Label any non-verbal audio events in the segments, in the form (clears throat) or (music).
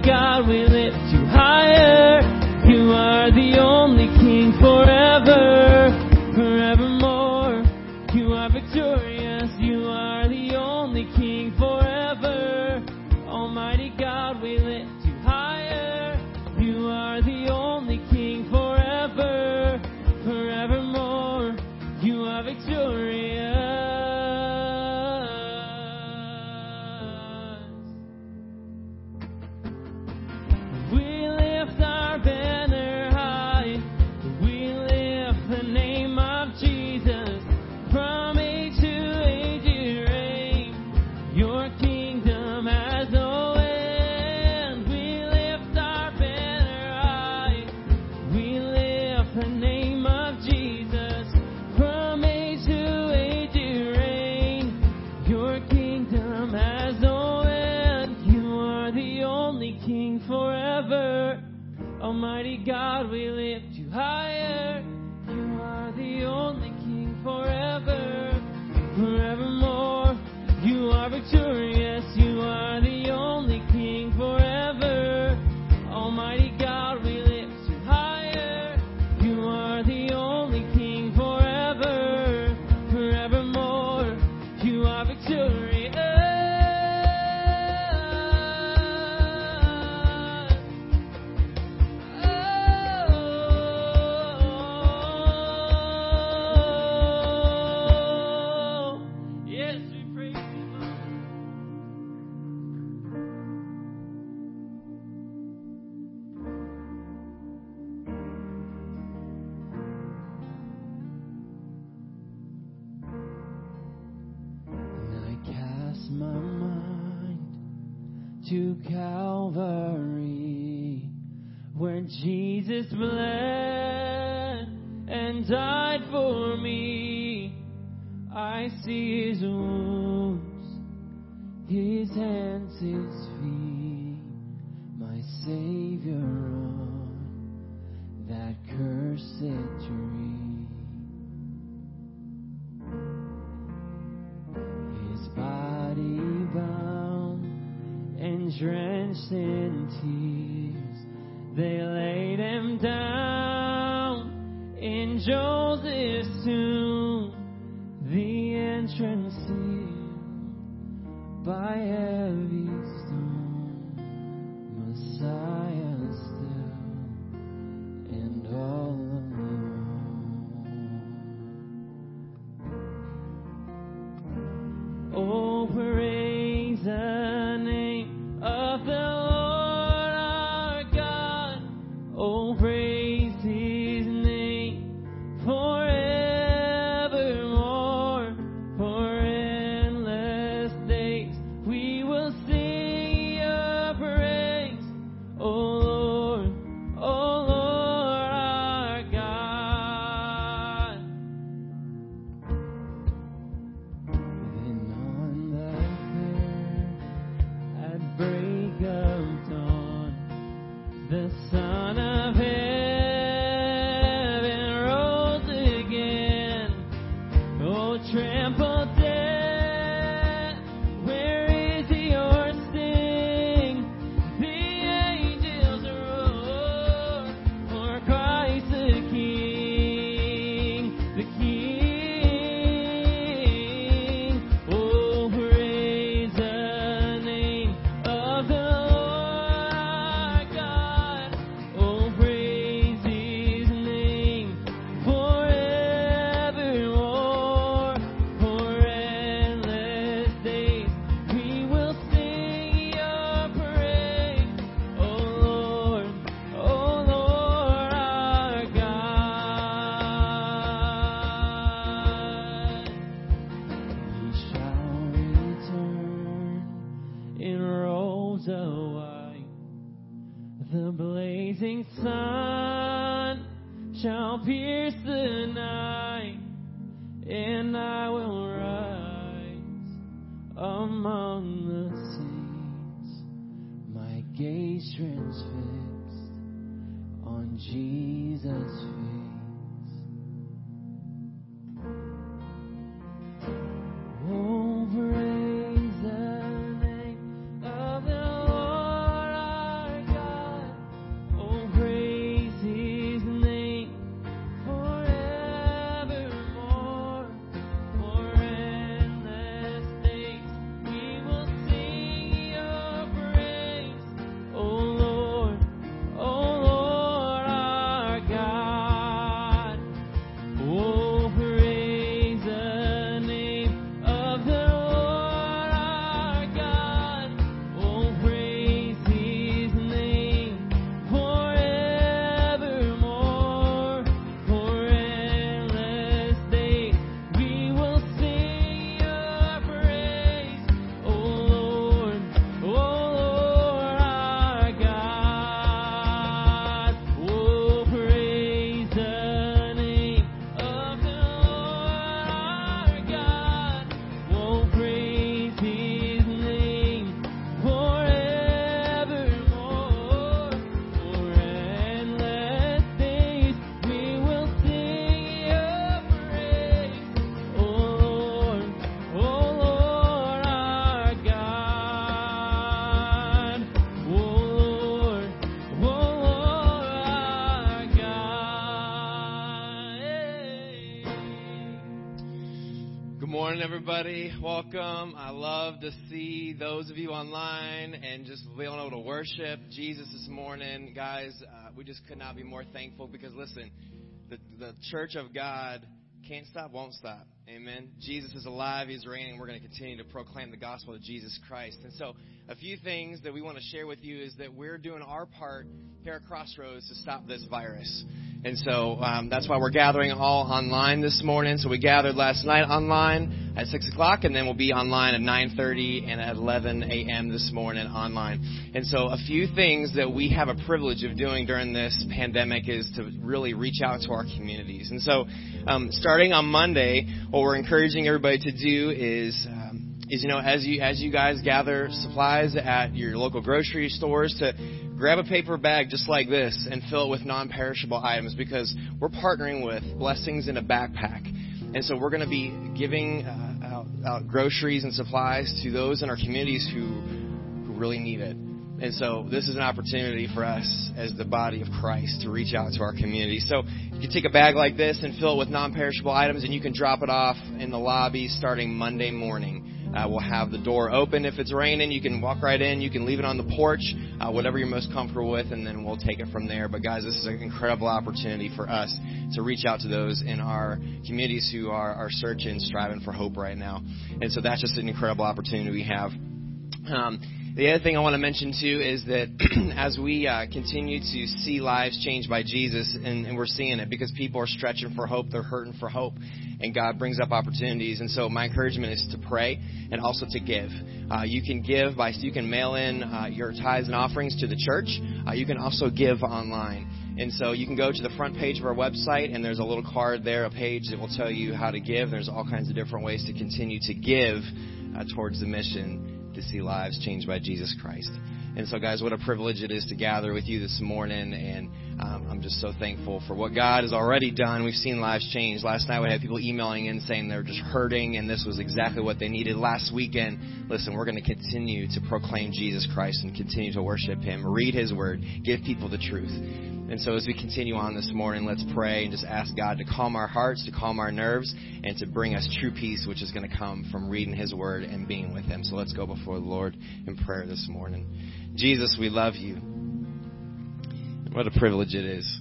God, we lift you high. Calvary, where Jesus bled and died for me. I see his wounds, his hands. Everybody. Welcome. I love to see those of you online and just being able to worship Jesus this morning. Guys, uh, we just could not be more thankful because, listen, the, the church of God can't stop, won't stop. Amen. Jesus is alive. He's reigning. We're going to continue to proclaim the gospel of Jesus Christ. And so, a few things that we want to share with you is that we're doing our part here at Crossroads to stop this virus. And so um, that's why we're gathering all online this morning. So we gathered last night online at six o'clock, and then we'll be online at 9:30 and at 11 a.m. this morning online. And so a few things that we have a privilege of doing during this pandemic is to really reach out to our communities. And so um, starting on Monday, what we're encouraging everybody to do is. Um, is you know as you as you guys gather supplies at your local grocery stores to grab a paper bag just like this and fill it with non-perishable items because we're partnering with Blessings in a Backpack. And so we're going to be giving uh, out, out groceries and supplies to those in our communities who who really need it. And so this is an opportunity for us as the body of Christ to reach out to our community. So you can take a bag like this and fill it with non-perishable items and you can drop it off in the lobby starting Monday morning. Uh, we'll have the door open if it's raining. You can walk right in. You can leave it on the porch, uh, whatever you're most comfortable with, and then we'll take it from there. But guys, this is an incredible opportunity for us to reach out to those in our communities who are, are searching, striving for hope right now. And so that's just an incredible opportunity we have. Um, the other thing I want to mention too is that (clears throat) as we uh, continue to see lives changed by Jesus, and, and, we're seeing it because people are stretching for hope, they're hurting for hope, and God brings up opportunities. And so my encouragement is to pray and also to give. Uh, you can give by you can mail in uh, your tithes and offerings to the church. Uh, you can also give online. And so you can go to the front page of our website, and there's a little card there, a page that will tell you how to give. There's all kinds of different ways to continue to give uh, towards the mission to see lives changed by Jesus Christ. And so, guys, what a privilege it is to gather with you this morning. And um, I'm just so thankful for what God has already done. We've seen lives change. Last night, we had people emailing in saying they're just hurting, and this was exactly what they needed. Last weekend, listen, we're going to continue to proclaim Jesus Christ and continue to worship Him, read His Word, give people the truth. And so, as we continue on this morning, let's pray and just ask God to calm our hearts, to calm our nerves, and to bring us true peace, which is going to come from reading His Word and being with Him. So, let's go before the Lord in prayer this morning. Jesus, we love you. What a privilege it is.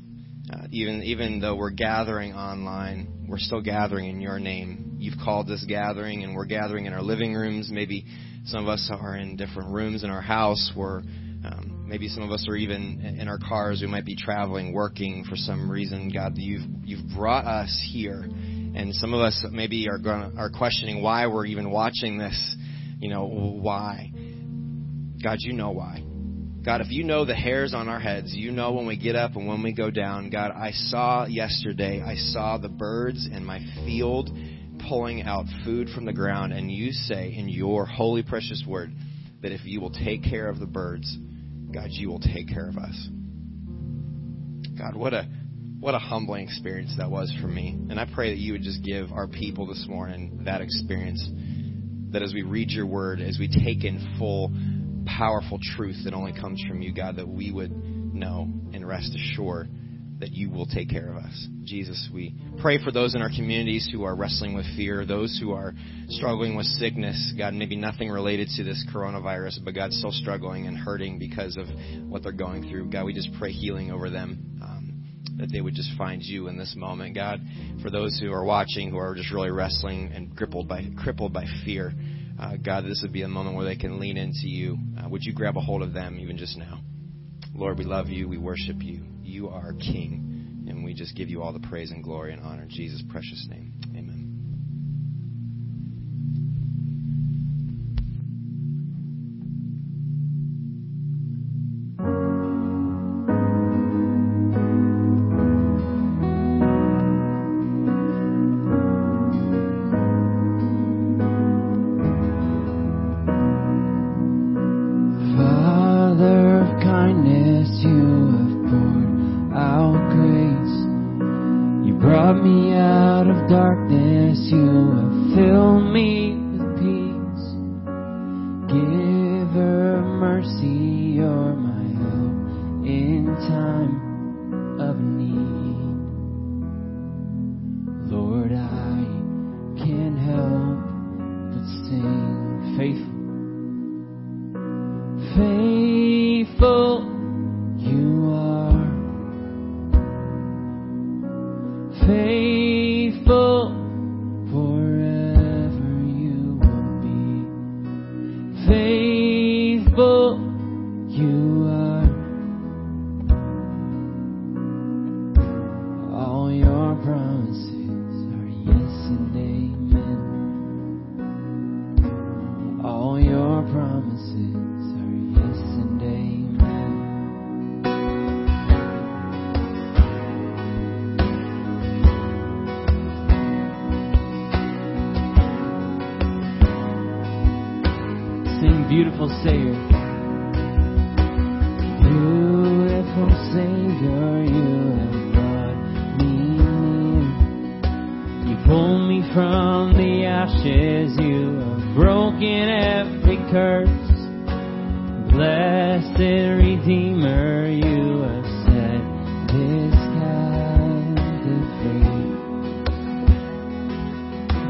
Uh, even even though we're gathering online, we're still gathering in your name. You've called this gathering, and we're gathering in our living rooms. Maybe some of us are in different rooms in our house. We're um, maybe some of us are even in our cars. We might be traveling, working for some reason. God, you've you've brought us here, and some of us maybe are going are questioning why we're even watching this. You know why? God, you know why. God, if you know the hairs on our heads, you know when we get up and when we go down. God, I saw yesterday, I saw the birds in my field pulling out food from the ground, and you say in your holy, precious word that if you will take care of the birds, God, you will take care of us. God, what a what a humbling experience that was for me. And I pray that you would just give our people this morning that experience. That as we read your word, as we take in full powerful truth that only comes from you, God, that we would know and rest assured that you will take care of us. Jesus, we pray for those in our communities who are wrestling with fear, those who are struggling with sickness, God, maybe nothing related to this coronavirus, but God, still struggling and hurting because of what they're going through. God, we just pray healing over them. Um, that they would just find you in this moment, God. For those who are watching, who are just really wrestling and crippled by crippled by fear, uh, God, this would be a moment where they can lean into you. Uh, would you grab a hold of them even just now? Lord, we love you. We worship you. You are King. And we just give you all the praise and glory and honor in Jesus' precious name.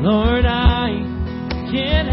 Lord, I can't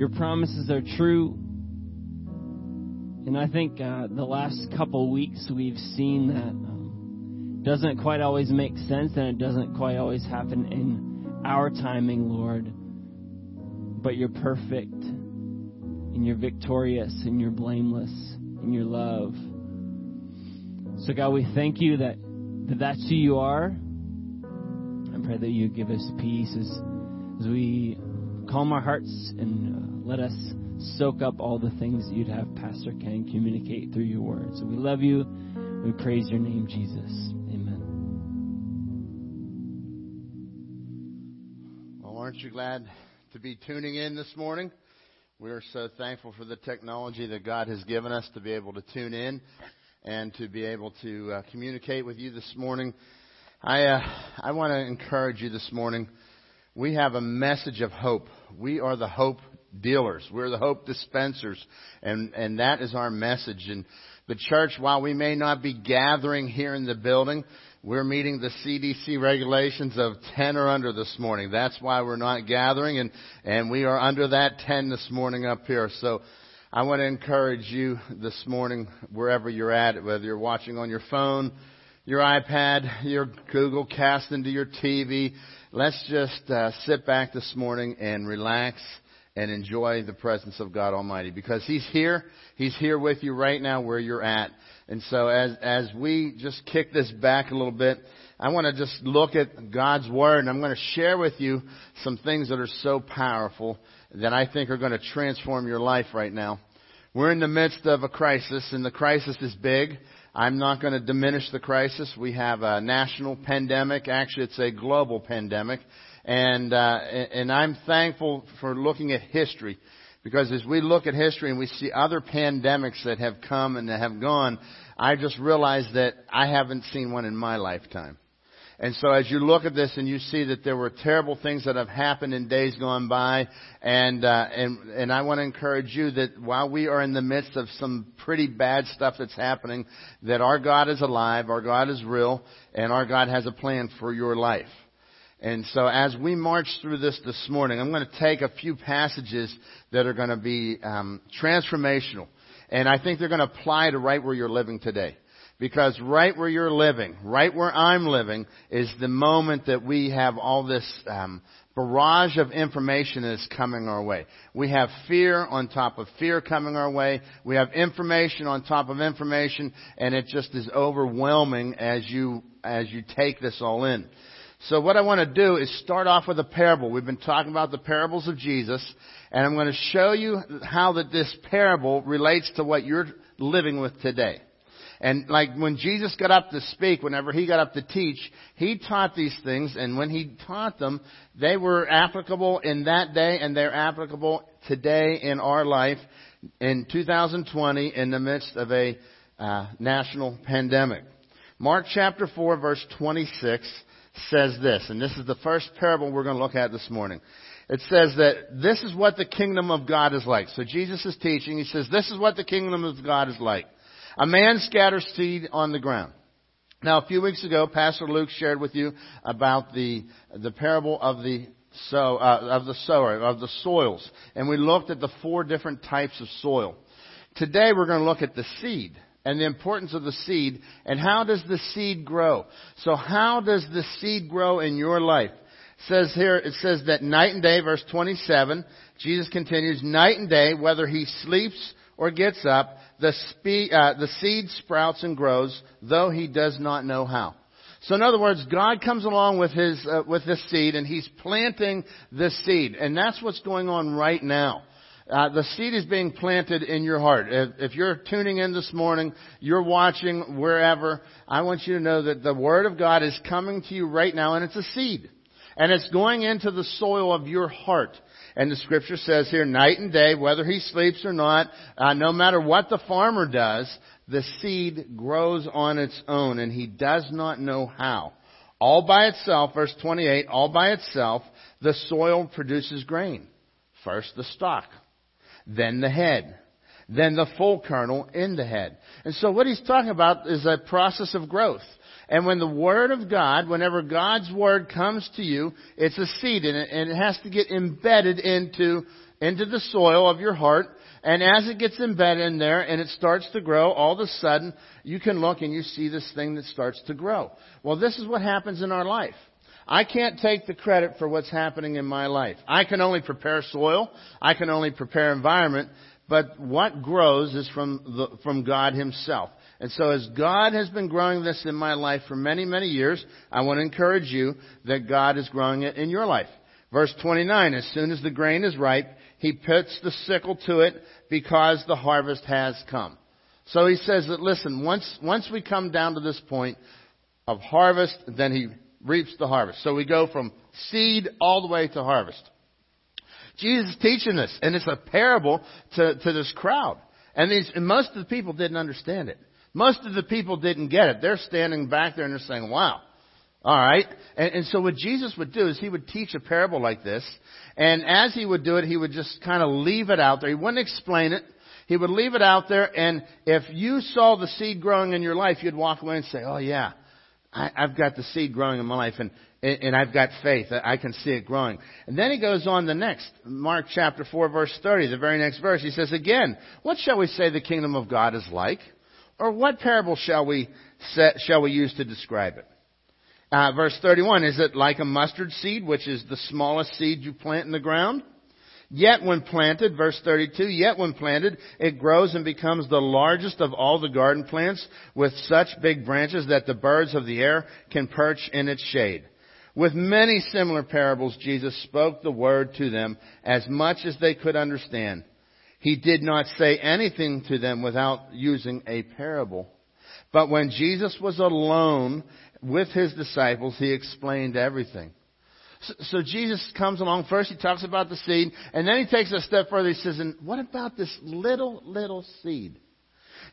Your promises are true. And I think uh, the last couple weeks we've seen that um, doesn't quite always make sense and it doesn't quite always happen in our timing, Lord. But you're perfect and you're victorious and you're blameless and your love. So, God, we thank you that, that that's who you are. I pray that you give us peace as, as we calm our hearts and uh, let us soak up all the things that you'd have Pastor Ken communicate through your words. We love you. We praise your name, Jesus. Amen. Well, aren't you glad to be tuning in this morning? We are so thankful for the technology that God has given us to be able to tune in and to be able to uh, communicate with you this morning. I uh, I want to encourage you this morning. We have a message of hope. We are the hope dealers. We're the hope dispensers, and and that is our message. And the church, while we may not be gathering here in the building, we're meeting the CDC regulations of 10 or under this morning. That's why we're not gathering, and and we are under that 10 this morning up here. So I want to encourage you this morning, wherever you're at, whether you're watching on your phone, your iPad, your Google Cast into your TV. Let's just uh, sit back this morning and relax and enjoy the presence of God Almighty because He's here. He's here with you right now where you're at. And so as, as we just kick this back a little bit, I want to just look at God's Word and I'm going to share with you some things that are so powerful that I think are going to transform your life right now. We're in the midst of a crisis, and the crisis is big. I'm not going to diminish the crisis. We have a national pandemic. Actually, it's a global pandemic. And, uh, and I'm thankful for looking at history. Because as we look at history and we see other pandemics that have come and that have gone, I just realize that I haven't seen one in my lifetime. And so as you look at this and you see that there were terrible things that have happened in days gone by, and, uh, and, and I want to encourage you that while we are in the midst of some pretty bad stuff that's happening, that our God is alive, our God is real, and our God has a plan for your life. And so as we march through this this morning, I'm going to take a few passages that are going to be um, transformational. And I think they're going to apply to right where you're living today. Because right where you're living, right where I'm living, is the moment that we have all this um, barrage of information that is coming our way. We have fear on top of fear coming our way. We have information on top of information, and it just is overwhelming as you as you take this all in. So what I want to do is start off with a parable. We've been talking about the parables of Jesus, and I'm going to show you how that this parable relates to what you're living with today. And like when Jesus got up to speak, whenever he got up to teach, he taught these things, and when he taught them, they were applicable in that day, and they're applicable today in our life in 2020 in the midst of a uh, national pandemic. Mark chapter 4 verse 26 says this, and this is the first parable we're going to look at this morning. It says that this is what the kingdom of God is like. So Jesus is teaching. He says, this is what the kingdom of God is like. A man scatters seed on the ground. Now, a few weeks ago, Pastor Luke shared with you about the the parable of the sow uh, of the sower of the soils, and we looked at the four different types of soil. Today, we're going to look at the seed and the importance of the seed and how does the seed grow. So, how does the seed grow in your life? It says here, it says that night and day, verse 27, Jesus continues, night and day, whether he sleeps or gets up, the, spe- uh, the seed sprouts and grows, though he does not know how. So in other words, God comes along with his, uh, with this seed and he's planting this seed. And that's what's going on right now. Uh, the seed is being planted in your heart. If, if you're tuning in this morning, you're watching wherever, I want you to know that the Word of God is coming to you right now and it's a seed. And it's going into the soil of your heart. And the scripture says here, night and day, whether he sleeps or not, uh, no matter what the farmer does, the seed grows on its own, and he does not know how. All by itself, verse 28, all by itself, the soil produces grain. First the stalk, then the head, then the full kernel in the head. And so what he's talking about is a process of growth. And when the Word of God, whenever God's Word comes to you, it's a seed and it, and it has to get embedded into, into the soil of your heart. And as it gets embedded in there and it starts to grow, all of a sudden you can look and you see this thing that starts to grow. Well, this is what happens in our life. I can't take the credit for what's happening in my life. I can only prepare soil. I can only prepare environment. But what grows is from the, from God Himself. And so as God has been growing this in my life for many, many years, I want to encourage you that God is growing it in your life. Verse 29, as soon as the grain is ripe, he puts the sickle to it because the harvest has come. So he says that listen, once, once we come down to this point of harvest, then he reaps the harvest. So we go from seed all the way to harvest. Jesus is teaching this, and it's a parable to, to this crowd. And, these, and most of the people didn't understand it. Most of the people didn't get it. They're standing back there and they're saying, wow. All right. And, and so what Jesus would do is he would teach a parable like this. And as he would do it, he would just kind of leave it out there. He wouldn't explain it. He would leave it out there. And if you saw the seed growing in your life, you'd walk away and say, oh yeah, I, I've got the seed growing in my life. And and I've got faith. I can see it growing. And then he goes on the next, Mark chapter 4 verse 30, the very next verse. He says again, what shall we say the kingdom of God is like? Or what parable shall we set, shall we use to describe it? Uh, verse 31, is it like a mustard seed, which is the smallest seed you plant in the ground? Yet when planted, verse 32, yet when planted, it grows and becomes the largest of all the garden plants with such big branches that the birds of the air can perch in its shade. With many similar parables, Jesus spoke the word to them as much as they could understand. He did not say anything to them without using a parable. But when Jesus was alone with his disciples, he explained everything. So, so, Jesus comes along. First, he talks about the seed, and then he takes a step further. He says, And what about this little, little seed?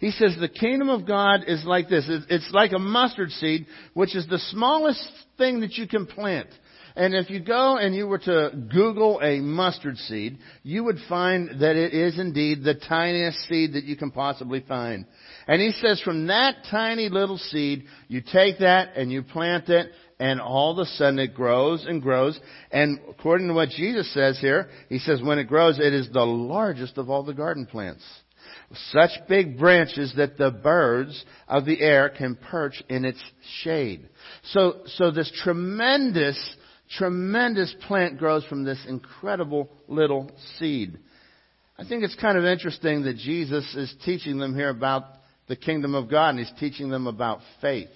He says the kingdom of God is like this. It's like a mustard seed, which is the smallest thing that you can plant. And if you go and you were to Google a mustard seed, you would find that it is indeed the tiniest seed that you can possibly find. And he says from that tiny little seed, you take that and you plant it, and all of a sudden it grows and grows. And according to what Jesus says here, he says when it grows, it is the largest of all the garden plants such big branches that the birds of the air can perch in its shade. So, so this tremendous, tremendous plant grows from this incredible little seed. I think it's kind of interesting that Jesus is teaching them here about the kingdom of God and he's teaching them about faith.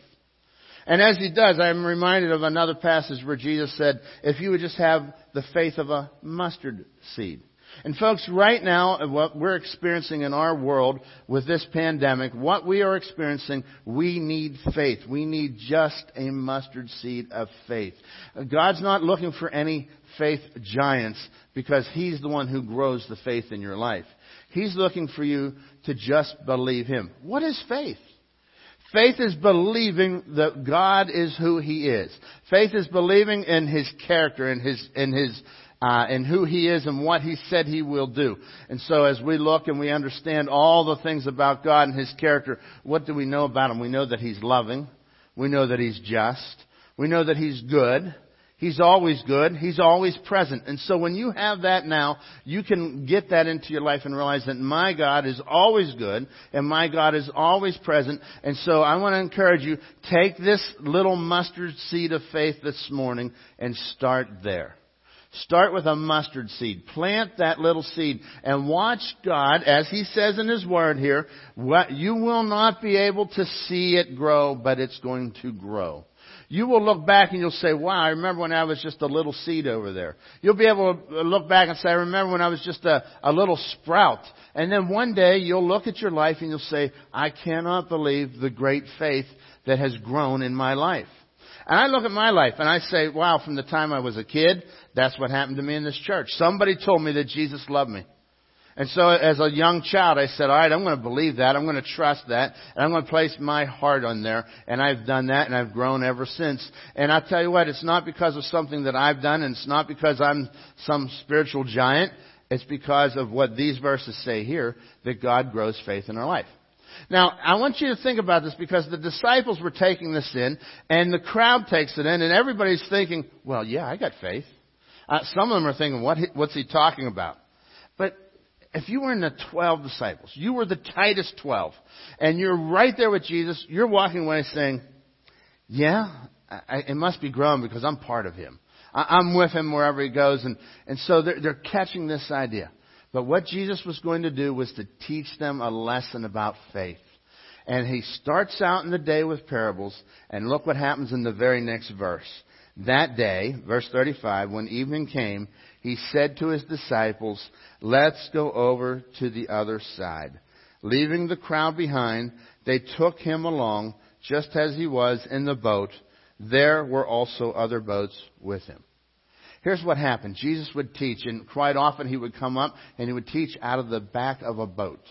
And as he does, I'm reminded of another passage where Jesus said, if you would just have the faith of a mustard seed. And folks, right now, uh, what we're experiencing in our world with this pandemic, what we are experiencing, we need faith. We need just a mustard seed of faith. Uh, God's not looking for any faith giants because He's the one who grows the faith in your life. He's looking for you to just believe Him. What is faith? Faith is believing that God is who He is. Faith is believing in His character and His, in His uh, and who He is and what He said He will do. And so as we look and we understand all the things about God and His character, what do we know about Him? We know that He's loving. We know that He's just. We know that He's good. He's always good. He's always present. And so when you have that now, you can get that into your life and realize that my God is always good and my God is always present. And so I want to encourage you, take this little mustard seed of faith this morning and start there. Start with a mustard seed. Plant that little seed and watch God, as He says in His Word here, what, you will not be able to see it grow, but it's going to grow. You will look back and you'll say, wow, I remember when I was just a little seed over there. You'll be able to look back and say, I remember when I was just a, a little sprout. And then one day you'll look at your life and you'll say, I cannot believe the great faith that has grown in my life. And I look at my life and I say, wow, from the time I was a kid, that's what happened to me in this church. Somebody told me that Jesus loved me. And so as a young child, I said, all right, I'm going to believe that. I'm going to trust that. And I'm going to place my heart on there. And I've done that and I've grown ever since. And I tell you what, it's not because of something that I've done and it's not because I'm some spiritual giant. It's because of what these verses say here, that God grows faith in our life. Now, I want you to think about this because the disciples were taking this in, and the crowd takes it in, and everybody's thinking, well, yeah, I got faith. Uh, some of them are thinking, what, what's he talking about? But if you were in the 12 disciples, you were the tightest 12, and you're right there with Jesus, you're walking away saying, yeah, I, it must be growing because I'm part of him. I, I'm with him wherever he goes, and, and so they're, they're catching this idea. But what Jesus was going to do was to teach them a lesson about faith. And he starts out in the day with parables, and look what happens in the very next verse. That day, verse 35, when evening came, he said to his disciples, Let's go over to the other side. Leaving the crowd behind, they took him along just as he was in the boat. There were also other boats with him. Here's what happened. Jesus would teach, and quite often he would come up and he would teach out of the back of a boat.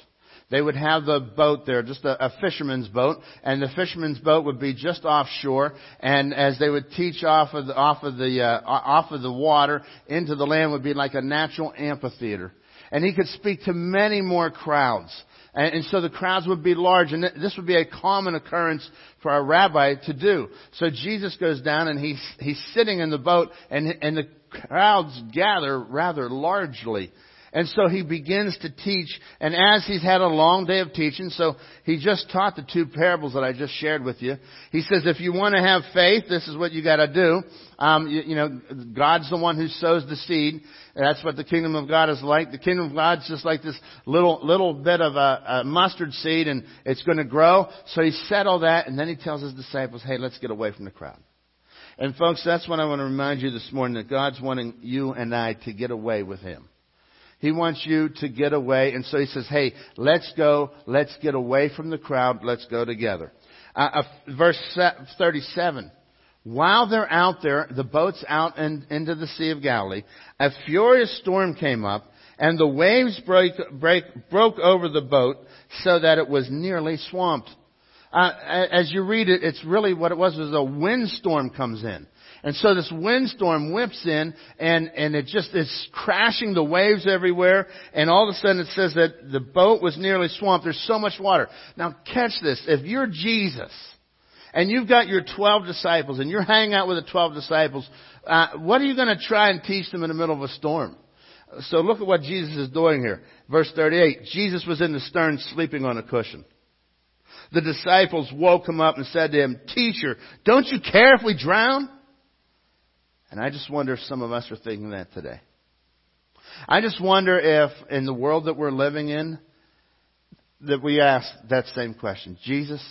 They would have the boat there, just a, a, fisherman's boat, and the fisherman's boat would be just offshore. And as they would teach off of the off of the uh, off of the water into the land, would be like a natural amphitheater. And he could speak to many more crowds. And, so the crowds would be large, and this would be a common occurrence for a rabbi to do. So Jesus goes down, and he's he's sitting in the boat, and and the crowds gather rather largely. And so he begins to teach, and as he's had a long day of teaching, so he just taught the two parables that I just shared with you. He says, if you want to have faith, this is what you got to do. Um, you, you, know, God's the one who sows the seed. That's what the kingdom of God is like. The kingdom of God's just like this little little bit of a, a mustard seed, and it's going to grow. So he said all that, and then he tells his disciples, "Hey, let's get away from the crowd." And folks, that's what I want to remind you this morning that God's wanting you and I to get away with Him. He wants you to get away. And so he says, hey, let's go. Let's get away from the crowd. Let's go together. Uh, uh, verse 37. While they're out there, the boat's out in, into the Sea of Galilee, a furious storm came up, and the waves break, break, broke over the boat so that it was nearly swamped. Uh, as you read it, it's really what it was was a windstorm comes in. And so this windstorm whips in and, and it just is crashing the waves everywhere. And all of a sudden it says that the boat was nearly swamped. There's so much water. Now catch this. If you're Jesus and you've got your 12 disciples and you're hanging out with the 12 disciples, uh, what are you going to try and teach them in the middle of a storm? So look at what Jesus is doing here. Verse 38. Jesus was in the stern sleeping on a cushion. The disciples woke him up and said to him, Teacher, don't you care if we drown? And I just wonder if some of us are thinking that today. I just wonder if in the world that we're living in, that we ask that same question. Jesus,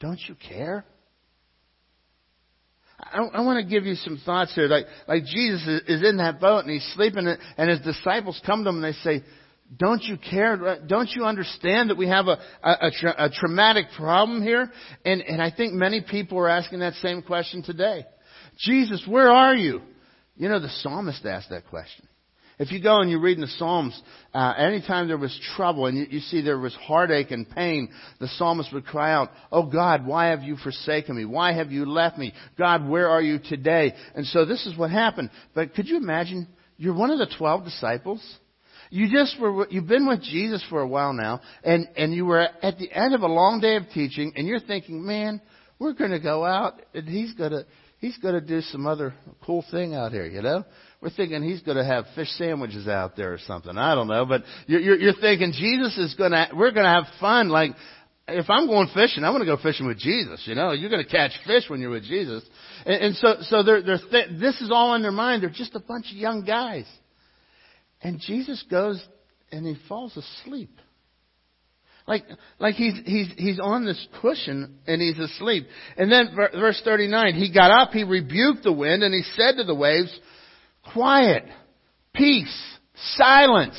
don't you care? I, I want to give you some thoughts here. Like, like Jesus is, in that boat and he's sleeping and his disciples come to him and they say, don't you care? Don't you understand that we have a, a, a, tra- a traumatic problem here? And, and I think many people are asking that same question today. Jesus, where are you? You know, the psalmist asked that question. If you go and you read in the Psalms, uh, anytime there was trouble and you, you see there was heartache and pain, the psalmist would cry out, Oh God, why have you forsaken me? Why have you left me? God, where are you today? And so this is what happened. But could you imagine? You're one of the twelve disciples. You just were, you've been with Jesus for a while now, and, and you were at the end of a long day of teaching, and you're thinking, man, we're going to go out, and he's going to, he's going to do some other cool thing out here, you know? We're thinking he's going to have fish sandwiches out there or something. I don't know, but you're, you're, you're thinking Jesus is going to, we're going to have fun. Like, if I'm going fishing, I'm going to go fishing with Jesus. You know, you're going to catch fish when you're with Jesus. And, and so, so they're, they're th- this is all in their mind. They're just a bunch of young guys. And Jesus goes and he falls asleep. Like, like he's, he's, he's on this cushion and he's asleep. And then verse 39, he got up, he rebuked the wind and he said to the waves, quiet, peace, silence,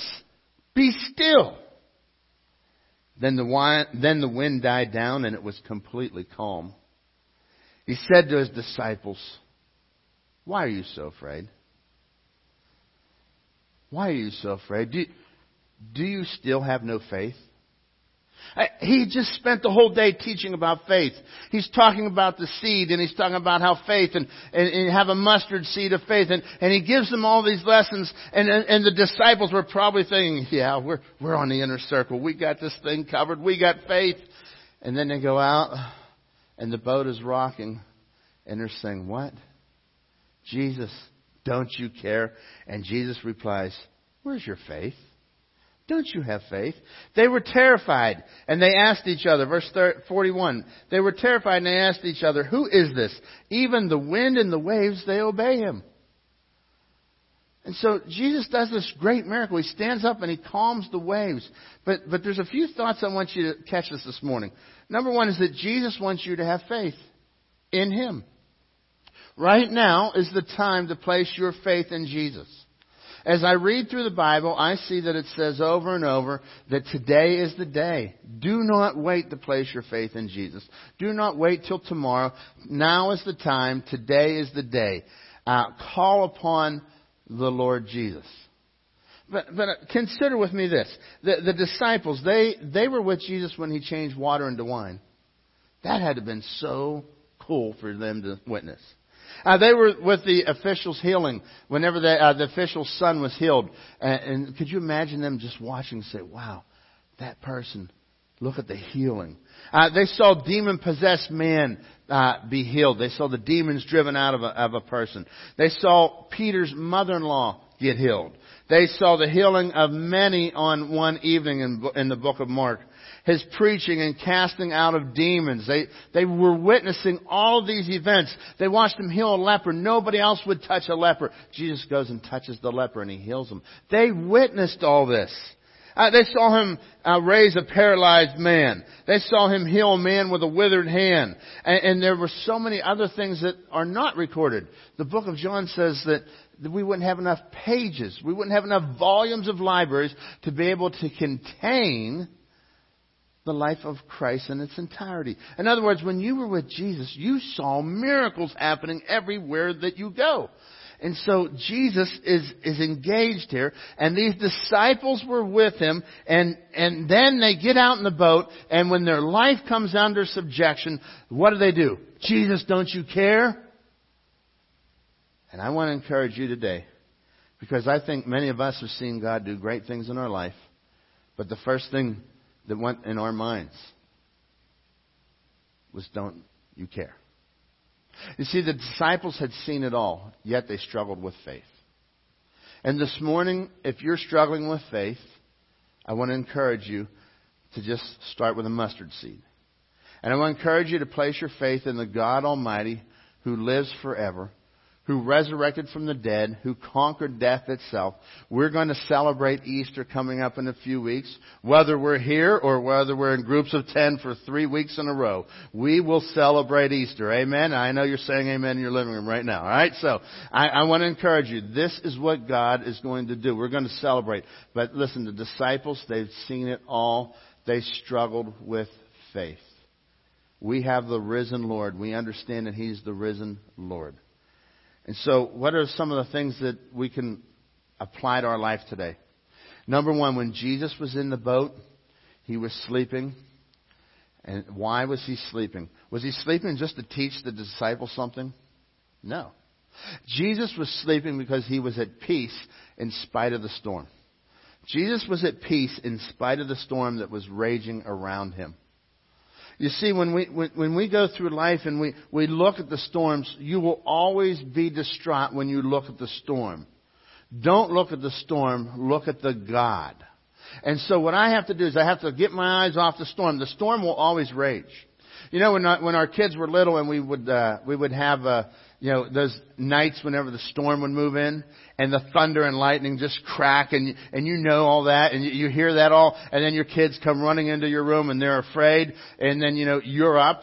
be still. Then the, wine, then the wind died down and it was completely calm. He said to his disciples, why are you so afraid? Why are you so afraid? Do, do you still have no faith? He just spent the whole day teaching about faith. He's talking about the seed and he's talking about how faith and, and, and have a mustard seed of faith and, and he gives them all these lessons and, and, and the disciples were probably thinking, yeah, we're, we're on the inner circle. We got this thing covered. We got faith. And then they go out and the boat is rocking and they're saying, what? Jesus, don't you care? And Jesus replies, where's your faith? Don't you have faith? They were terrified and they asked each other, verse 41, they were terrified and they asked each other, who is this? Even the wind and the waves, they obey him. And so Jesus does this great miracle. He stands up and he calms the waves. But, but there's a few thoughts I want you to catch this this morning. Number one is that Jesus wants you to have faith in Him. Right now is the time to place your faith in Jesus. As I read through the Bible, I see that it says over and over that today is the day. Do not wait to place your faith in Jesus. Do not wait till tomorrow. Now is the time. Today is the day. Uh, call upon the Lord Jesus. But, but consider with me this. The, the disciples, they, they were with Jesus when he changed water into wine. That had to have been so cool for them to witness. Uh, they were with the official's healing whenever they, uh, the official's son was healed. And, and could you imagine them just watching and say, wow, that person, look at the healing. Uh, they saw demon possessed man uh, be healed. They saw the demons driven out of a, of a person. They saw Peter's mother-in-law get healed. They saw the healing of many on one evening in, in the book of Mark his preaching and casting out of demons. They, they were witnessing all these events. They watched him heal a leper. Nobody else would touch a leper. Jesus goes and touches the leper and he heals him. They witnessed all this. Uh, they saw him uh, raise a paralyzed man. They saw him heal a man with a withered hand. And, and there were so many other things that are not recorded. The book of John says that we wouldn't have enough pages. We wouldn't have enough volumes of libraries to be able to contain the life of Christ in its entirety. In other words, when you were with Jesus, you saw miracles happening everywhere that you go. And so Jesus is, is engaged here, and these disciples were with him, and, and then they get out in the boat, and when their life comes under subjection, what do they do? Jesus, don't you care? And I want to encourage you today, because I think many of us have seen God do great things in our life, but the first thing that went in our minds was don't you care? You see, the disciples had seen it all, yet they struggled with faith. And this morning, if you're struggling with faith, I want to encourage you to just start with a mustard seed. And I want to encourage you to place your faith in the God Almighty who lives forever who resurrected from the dead, who conquered death itself. We're going to celebrate Easter coming up in a few weeks. Whether we're here or whether we're in groups of 10 for three weeks in a row, we will celebrate Easter. Amen? I know you're saying amen in your living room right now. Alright? So, I, I want to encourage you. This is what God is going to do. We're going to celebrate. But listen, the disciples, they've seen it all. They struggled with faith. We have the risen Lord. We understand that He's the risen Lord. And so, what are some of the things that we can apply to our life today? Number one, when Jesus was in the boat, he was sleeping. And why was he sleeping? Was he sleeping just to teach the disciples something? No. Jesus was sleeping because he was at peace in spite of the storm. Jesus was at peace in spite of the storm that was raging around him. You see, when we, when, when we go through life and we, we look at the storms, you will always be distraught when you look at the storm. Don't look at the storm, look at the God. And so what I have to do is I have to get my eyes off the storm. The storm will always rage. You know, when, I, when our kids were little and we would, uh, we would have, uh, you know, those nights whenever the storm would move in and the thunder and lightning just crack and, and you know all that and you, hear that all and then your kids come running into your room and they're afraid and then, you know, you're up.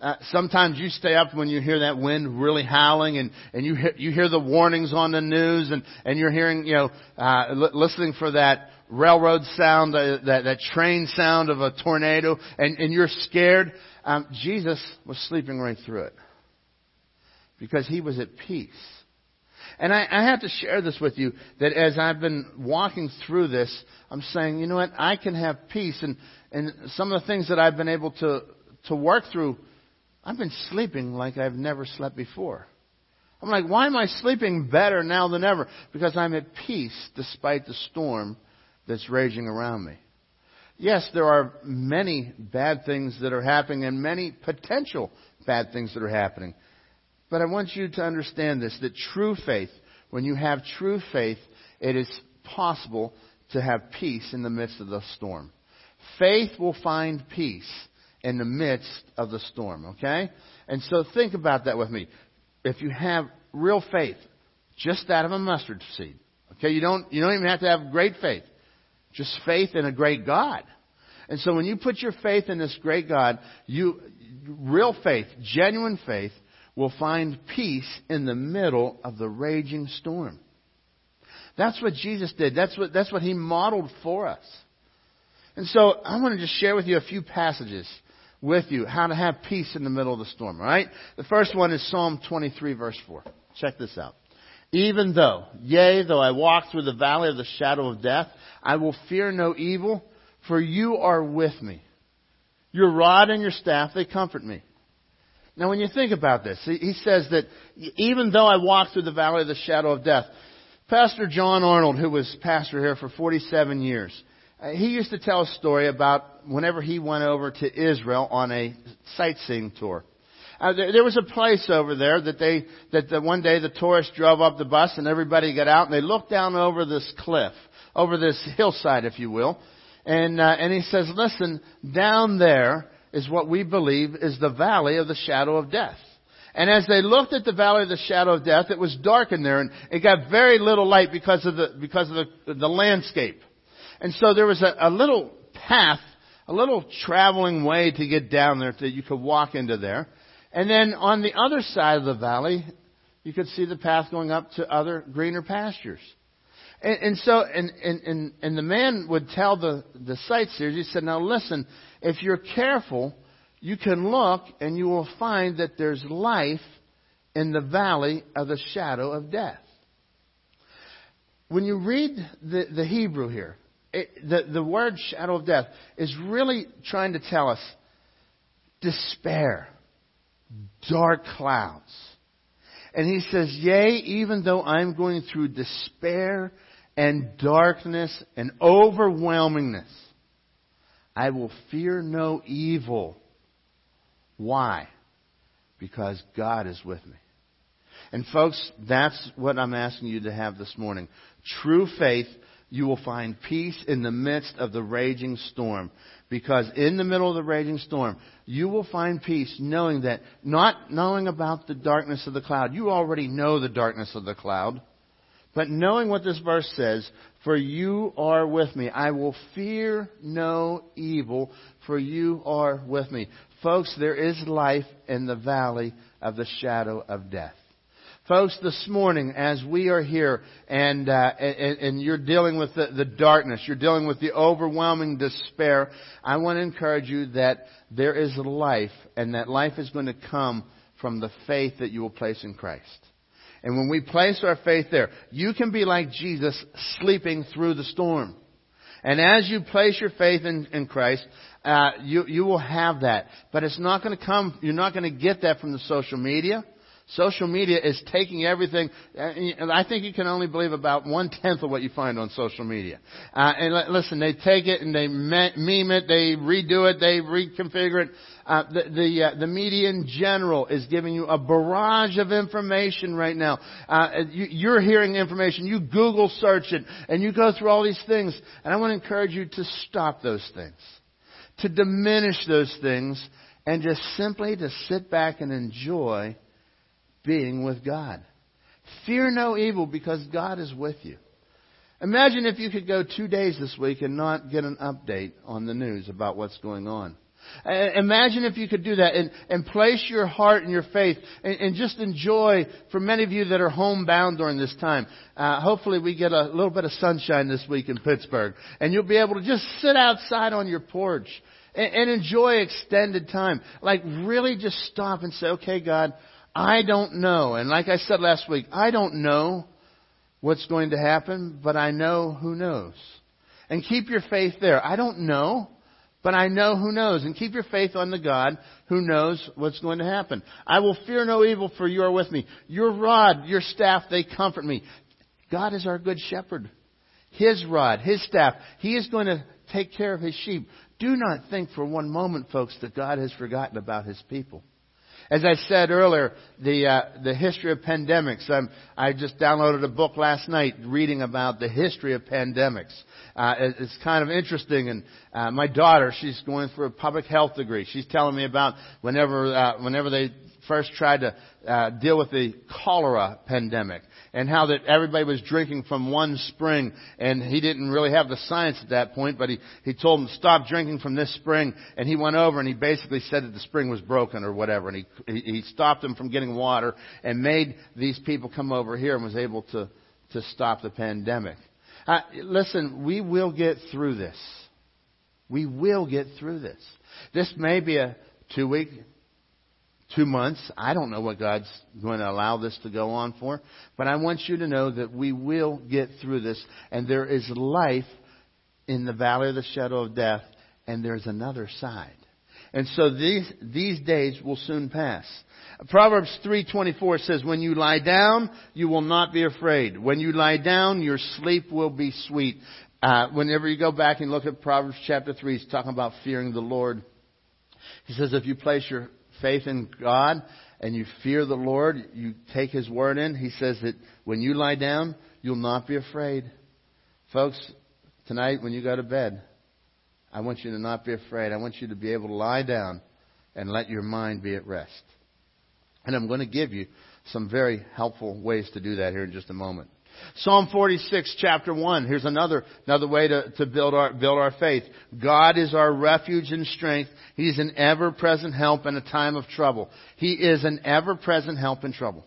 Uh, sometimes you stay up when you hear that wind really howling and, and you, you hear the warnings on the news and, and you're hearing, you know, uh, l- listening for that railroad sound, uh, that, that train sound of a tornado and, and you're scared. Um, Jesus was sleeping right through it because he was at peace. And I, I have to share this with you that as I've been walking through this, I'm saying, you know what, I can have peace. And, and some of the things that I've been able to, to work through, I've been sleeping like I've never slept before. I'm like, why am I sleeping better now than ever? Because I'm at peace despite the storm that's raging around me. Yes, there are many bad things that are happening and many potential bad things that are happening. But I want you to understand this that true faith, when you have true faith, it is possible to have peace in the midst of the storm. Faith will find peace in the midst of the storm, okay? And so think about that with me. If you have real faith, just that of a mustard seed, Okay, you don't, you don't even have to have great faith. Just faith in a great God. And so when you put your faith in this great God, you, real faith, genuine faith, will find peace in the middle of the raging storm. That's what Jesus did. That's what, that's what He modeled for us. And so I want to just share with you a few passages with you how to have peace in the middle of the storm, all right? The first one is Psalm 23 verse 4. Check this out. Even though, yea, though I walk through the valley of the shadow of death, I will fear no evil, for you are with me. Your rod and your staff, they comfort me. Now when you think about this, he says that even though I walk through the valley of the shadow of death, Pastor John Arnold, who was pastor here for 47 years, uh, he used to tell a story about whenever he went over to Israel on a sightseeing tour. Uh, there, there was a place over there that they that the, one day the tourists drove up the bus and everybody got out and they looked down over this cliff, over this (laughs) hillside, if you will, and uh, and he says, "Listen, down there is what we believe is the valley of the shadow of death." And as they looked at the valley of the shadow of death, it was dark in there, and it got very little light because of the because of the, the landscape. And so there was a, a little path, a little traveling way to get down there that you could walk into there. And then on the other side of the valley, you could see the path going up to other greener pastures. And, and so, and, and, and, and the man would tell the, the sightseers, he said, now listen, if you're careful, you can look and you will find that there's life in the valley of the shadow of death. When you read the, the Hebrew here, it, the, the word shadow of death is really trying to tell us despair, dark clouds. And he says, Yea, even though I'm going through despair and darkness and overwhelmingness, I will fear no evil why? Because God is with me. And folks, that's what I'm asking you to have this morning. True faith, you will find peace in the midst of the raging storm. Because in the middle of the raging storm, you will find peace knowing that, not knowing about the darkness of the cloud. You already know the darkness of the cloud. But knowing what this verse says, for you are with me. I will fear no evil, for you are with me. Folks, there is life in the valley of the shadow of death. Folks, this morning, as we are here and, uh, and, and, you're dealing with the, the darkness, you're dealing with the overwhelming despair, I want to encourage you that there is life, and that life is going to come from the faith that you will place in Christ. And when we place our faith there, you can be like Jesus sleeping through the storm. And as you place your faith in, in Christ, uh, you, you will have that. But it's not going to come, you're not going to get that from the social media. Social media is taking everything. Uh, I think you can only believe about one tenth of what you find on social media. Uh, and listen, they take it and they meme it, they redo it, they reconfigure it. Uh, the the, uh, the media in general is giving you a barrage of information right now. Uh, you, you're hearing information. You Google search it, and you go through all these things. And I want to encourage you to stop those things to diminish those things and just simply to sit back and enjoy being with God. Fear no evil because God is with you. Imagine if you could go two days this week and not get an update on the news about what's going on. Imagine if you could do that and, and place your heart and your faith and, and, just enjoy, for many of you that are homebound during this time, uh, hopefully we get a little bit of sunshine this week in Pittsburgh. And you'll be able to just sit outside on your porch and, and enjoy extended time. Like really just stop and say, okay, God, I don't know. And like I said last week, I don't know what's going to happen, but I know who knows. And keep your faith there. I don't know. But I know who knows. And keep your faith on the God who knows what's going to happen. I will fear no evil for you are with me. Your rod, your staff, they comfort me. God is our good shepherd. His rod, His staff, He is going to take care of His sheep. Do not think for one moment, folks, that God has forgotten about His people. As I said earlier, the uh, the history of pandemics. Um, I just downloaded a book last night reading about the history of pandemics. Uh, it's kind of interesting, and uh, my daughter, she's going for a public health degree. She's telling me about whenever uh, whenever they first tried to uh, deal with the cholera pandemic and how that everybody was drinking from one spring and he didn't really have the science at that point, but he, he told them stop drinking from this spring and he went over and he basically said that the spring was broken or whatever and he, he, stopped them from getting water and made these people come over here and was able to, to stop the pandemic. Uh, listen, we will get through this. We will get through this. This may be a two week, two months. I don't know what God's going to allow this to go on for. But I want you to know that we will get through this. And there is life in the valley of the shadow of death. And there's another side. And so these, these days will soon pass. Proverbs 3:24 says, "When you lie down, you will not be afraid. When you lie down, your sleep will be sweet." Uh, whenever you go back and look at Proverbs chapter 3, he's talking about fearing the Lord. He says, if you place your faith in God and you fear the Lord, you take His word in, He says that when you lie down, you'll not be afraid. Folks, tonight when you go to bed, I want you to not be afraid. I want you to be able to lie down and let your mind be at rest. And I'm going to give you some very helpful ways to do that here in just a moment. Psalm 46, chapter 1. Here's another, another way to, to build our, build our faith. God is our refuge and strength. He's an ever-present help in a time of trouble. He is an ever-present help in trouble.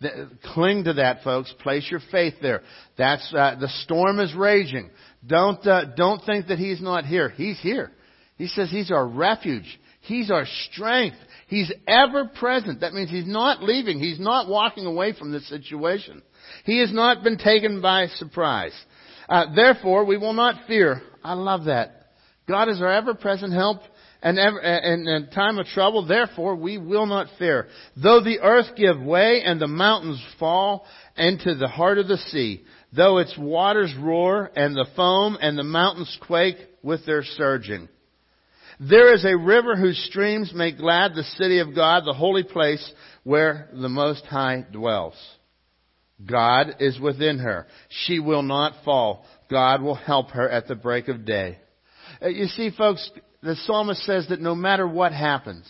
The, cling to that, folks. Place your faith there. That's, uh, the storm is raging. Don't, uh, don't think that He's not here. He's here. He says He's our refuge. He's our strength. He's ever present. That means He's not leaving. He's not walking away from this situation. He has not been taken by surprise. Uh, therefore, we will not fear. I love that. God is our ever-present help and ever, in, in time of trouble. Therefore, we will not fear. Though the earth give way and the mountains fall into the heart of the sea, though its waters roar and the foam and the mountains quake with their surging. There is a river whose streams make glad the city of God, the holy place where the Most High dwells. God is within her. She will not fall. God will help her at the break of day. Uh, you see, folks, the psalmist says that no matter what happens,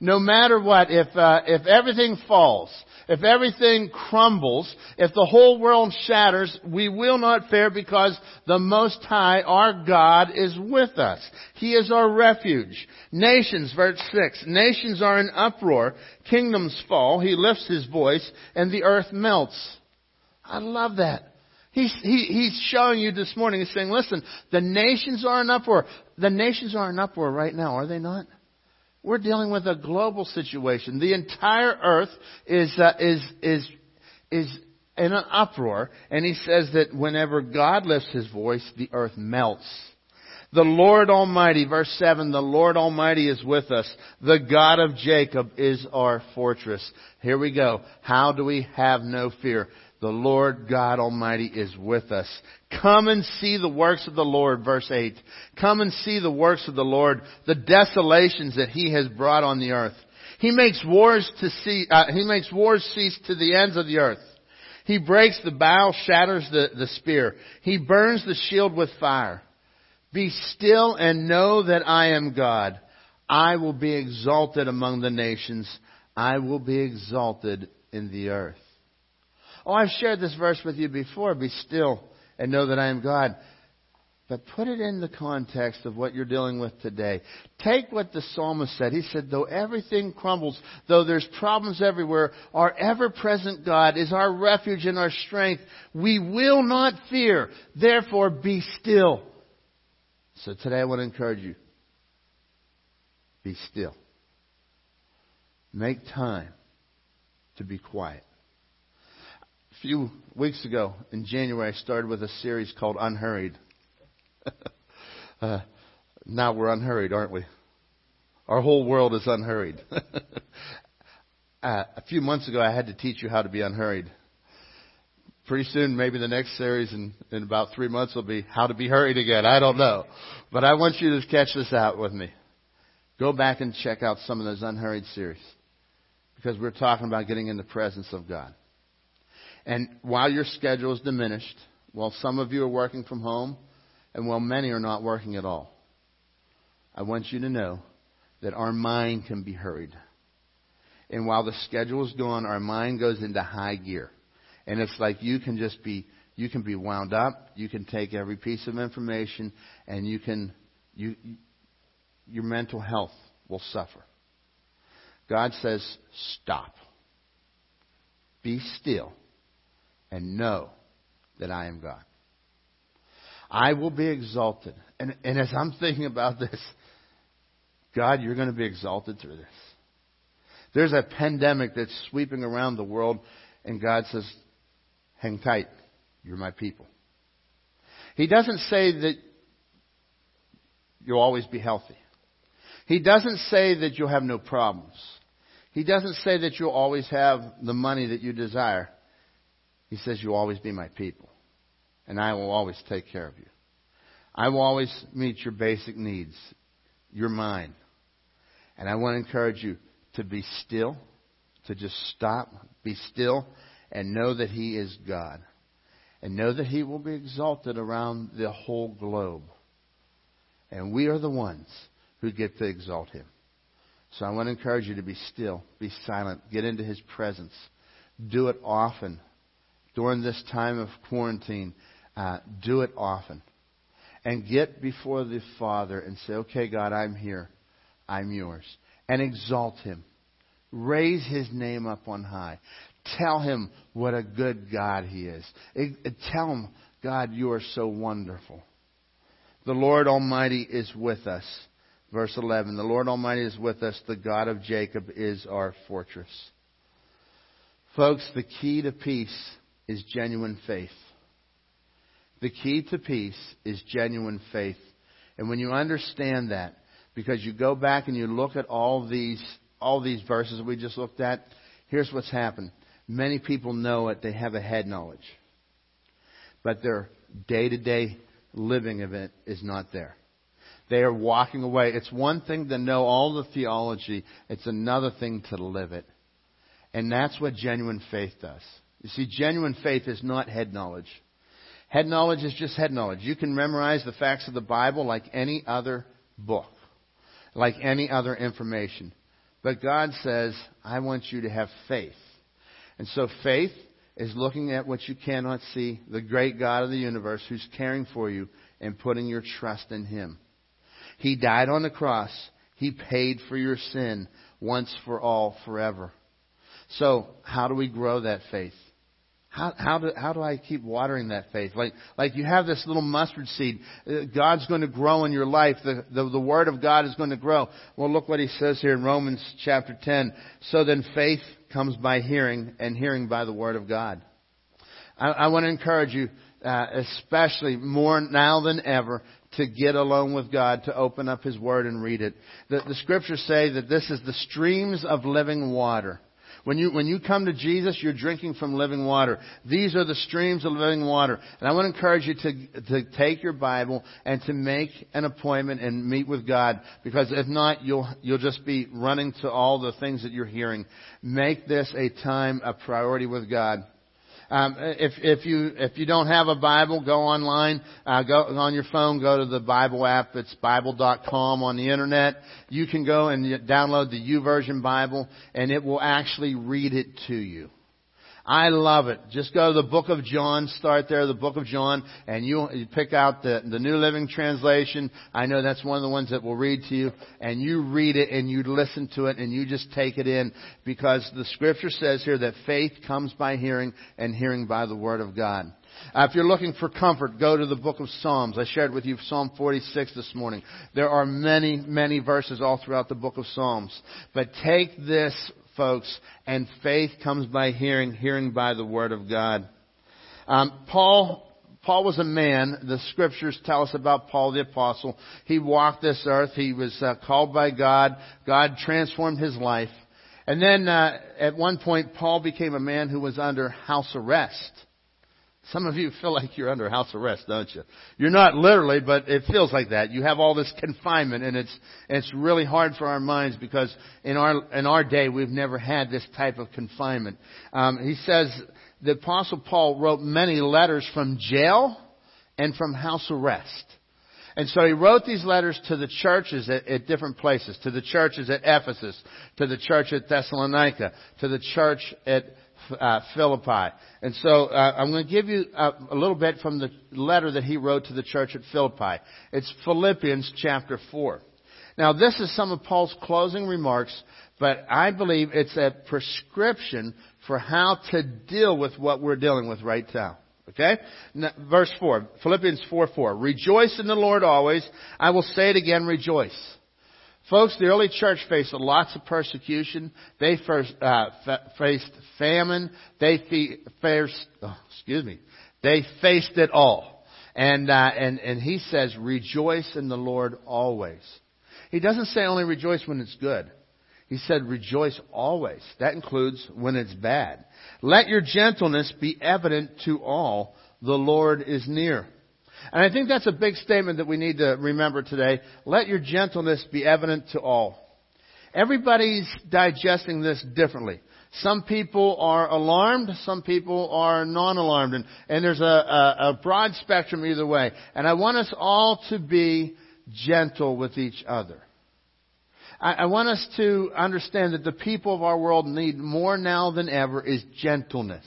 no matter what, if uh, if everything falls, if everything crumbles, if the whole world shatters, we will not fear because the Most High, our God, is with us. He is our refuge. Nations, verse 6, nations are in uproar, kingdoms fall, He lifts His voice, and the earth melts. I love that. He's, he, he's showing you this morning, he's saying, listen, the nations are in uproar. The nations are in uproar right now, are they not? We're dealing with a global situation. The entire earth is, uh, is, is, is in an uproar. And he says that whenever God lifts his voice, the earth melts. The Lord Almighty, verse 7, the Lord Almighty is with us. The God of Jacob is our fortress. Here we go. How do we have no fear? The Lord God Almighty is with us. Come and see the works of the Lord, verse 8. Come and see the works of the Lord, the desolations that He has brought on the earth. He makes wars to see, uh, He makes wars cease to the ends of the earth. He breaks the bow, shatters the, the spear. He burns the shield with fire. Be still and know that I am God. I will be exalted among the nations. I will be exalted in the earth. Oh, I've shared this verse with you before. Be still and know that I am God. But put it in the context of what you're dealing with today. Take what the psalmist said. He said, though everything crumbles, though there's problems everywhere, our ever-present God is our refuge and our strength. We will not fear. Therefore, be still. So today I want to encourage you. Be still. Make time to be quiet few weeks ago in January, I started with a series called Unhurried. (laughs) uh, now we're unhurried, aren't we? Our whole world is unhurried. (laughs) uh, a few months ago, I had to teach you how to be unhurried. Pretty soon, maybe the next series in, in about three months will be how to be hurried again. I don't know. But I want you to catch this out with me. Go back and check out some of those unhurried series. Because we're talking about getting in the presence of God. And while your schedule is diminished, while some of you are working from home, and while many are not working at all, I want you to know that our mind can be hurried. And while the schedule is going, our mind goes into high gear. And it's like you can just be, you can be wound up. You can take every piece of information and you can, you, your mental health will suffer. God says, stop. Be still and know that I am God. I will be exalted. And, and as I'm thinking about this, God, you're going to be exalted through this. There's a pandemic that's sweeping around the world, and God says, hang tight. You're my people. He doesn't say that you'll always be healthy. He doesn't say that you'll have no problems. He doesn't say that you'll always have the money that you desire. He says you'll always be my people. And I will always take care of you. I will always meet your basic needs. You're mine. And I want to encourage you to be still, to just stop, be still, and know that He is God. And know that He will be exalted around the whole globe. And we are the ones who get to exalt Him. So I want to encourage you to be still, be silent, get into His presence. Do it often. During this time of quarantine, uh, do it often. And get before the Father and say, okay, God, I'm here. I'm yours. And exalt Him. Raise His name up on high. Tell Him what a good God He is. Tell Him, God, you are so wonderful. The Lord Almighty is with us. Verse 11 The Lord Almighty is with us. The God of Jacob is our fortress. Folks, the key to peace is genuine faith. The key to peace is genuine faith. And when you understand that, because you go back and you look at all these all these verses we just looked at, here's what's happened. Many people know it, they have a head knowledge. But their day to day living of it is not there. They are walking away. It's one thing to know all the theology, it's another thing to live it. And that's what genuine faith does. You see, genuine faith is not head knowledge. Head knowledge is just head knowledge. You can memorize the facts of the Bible like any other book like any other information. But God says, I want you to have faith. And so faith is looking at what you cannot see, the great God of the universe who's caring for you and putting your trust in Him. He died on the cross. He paid for your sin once for all, forever. So, how do we grow that faith? How, how, do, how do I keep watering that faith? Like, like you have this little mustard seed. Uh, God's going to grow in your life. The, the, the Word of God is going to grow. Well, look what he says here in Romans chapter 10. So then faith comes by hearing, and hearing by the Word of God. I, I want to encourage you, uh, especially more now than ever, to get alone with God, to open up His Word and read it. The, the scriptures say that this is the streams of living water. When you, when you come to Jesus, you're drinking from living water. These are the streams of living water. And I want to encourage you to, to take your Bible and to make an appointment and meet with God. Because if not, you'll, you'll just be running to all the things that you're hearing. Make this a time, a priority with God. Um, if, if you if you don't have a Bible, go online, uh, go on your phone, go to the Bible app. It's Bible.com on the internet. You can go and download the YouVersion Bible, and it will actually read it to you. I love it. Just go to the book of John, start there, the book of John, and you, you pick out the, the New Living Translation. I know that's one of the ones that will read to you, and you read it and you listen to it and you just take it in because the scripture says here that faith comes by hearing and hearing by the word of God. Uh, if you're looking for comfort, go to the book of Psalms. I shared with you Psalm 46 this morning. There are many, many verses all throughout the book of Psalms. But take this folks, and faith comes by hearing, hearing by the Word of God. Um, Paul Paul was a man. The scriptures tell us about Paul the apostle. He walked this earth. He was uh, called by God. God transformed his life. And then uh, at one point, Paul became a man who was under house arrest. Some of you feel like you're under house arrest, don't you? You're not literally, but it feels like that. You have all this confinement and it's, it's really hard for our minds because in our, in our day we've never had this type of confinement. Um, he says the apostle Paul wrote many letters from jail and from house arrest. And so he wrote these letters to the churches at, at, different places, to the churches at Ephesus, to the church at Thessalonica, to the church at uh, Philippi. And so uh, I'm going to give you a, a little bit from the letter that he wrote to the church at Philippi. It's Philippians chapter 4. Now this is some of Paul's closing remarks, but I believe it's a prescription for how to deal with what we're dealing with right now. Okay? Now, verse 4, Philippians 4 4. Rejoice in the Lord always. I will say it again, rejoice. Folks, the early church faced lots of persecution. They first, uh, faced famine. They fe- faced, oh, excuse me, they faced it all. And, uh, and, and he says, rejoice in the Lord always. He doesn't say only rejoice when it's good. He said rejoice always. That includes when it's bad. Let your gentleness be evident to all. The Lord is near. And I think that's a big statement that we need to remember today. Let your gentleness be evident to all. Everybody's digesting this differently. Some people are alarmed, some people are non-alarmed, and, and there's a, a, a broad spectrum either way. And I want us all to be gentle with each other. I, I want us to understand that the people of our world need more now than ever is gentleness.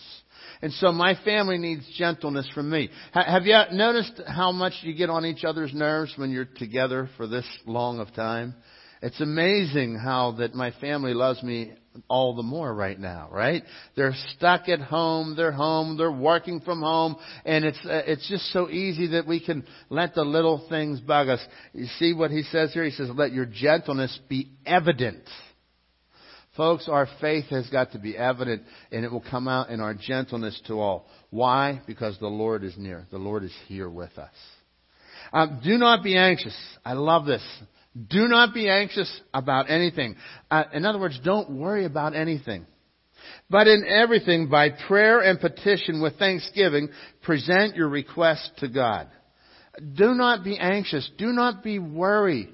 And so my family needs gentleness from me. Have you noticed how much you get on each other's nerves when you're together for this long of time? It's amazing how that my family loves me all the more right now, right? They're stuck at home, they're home, they're working from home, and it's uh, it's just so easy that we can let the little things bug us. You see what he says here? He says, "Let your gentleness be evident." Folks, our faith has got to be evident and it will come out in our gentleness to all. Why? Because the Lord is near. The Lord is here with us. Um, do not be anxious. I love this. Do not be anxious about anything. Uh, in other words, don't worry about anything. But in everything, by prayer and petition with thanksgiving, present your requests to God. Do not be anxious. Do not be worried.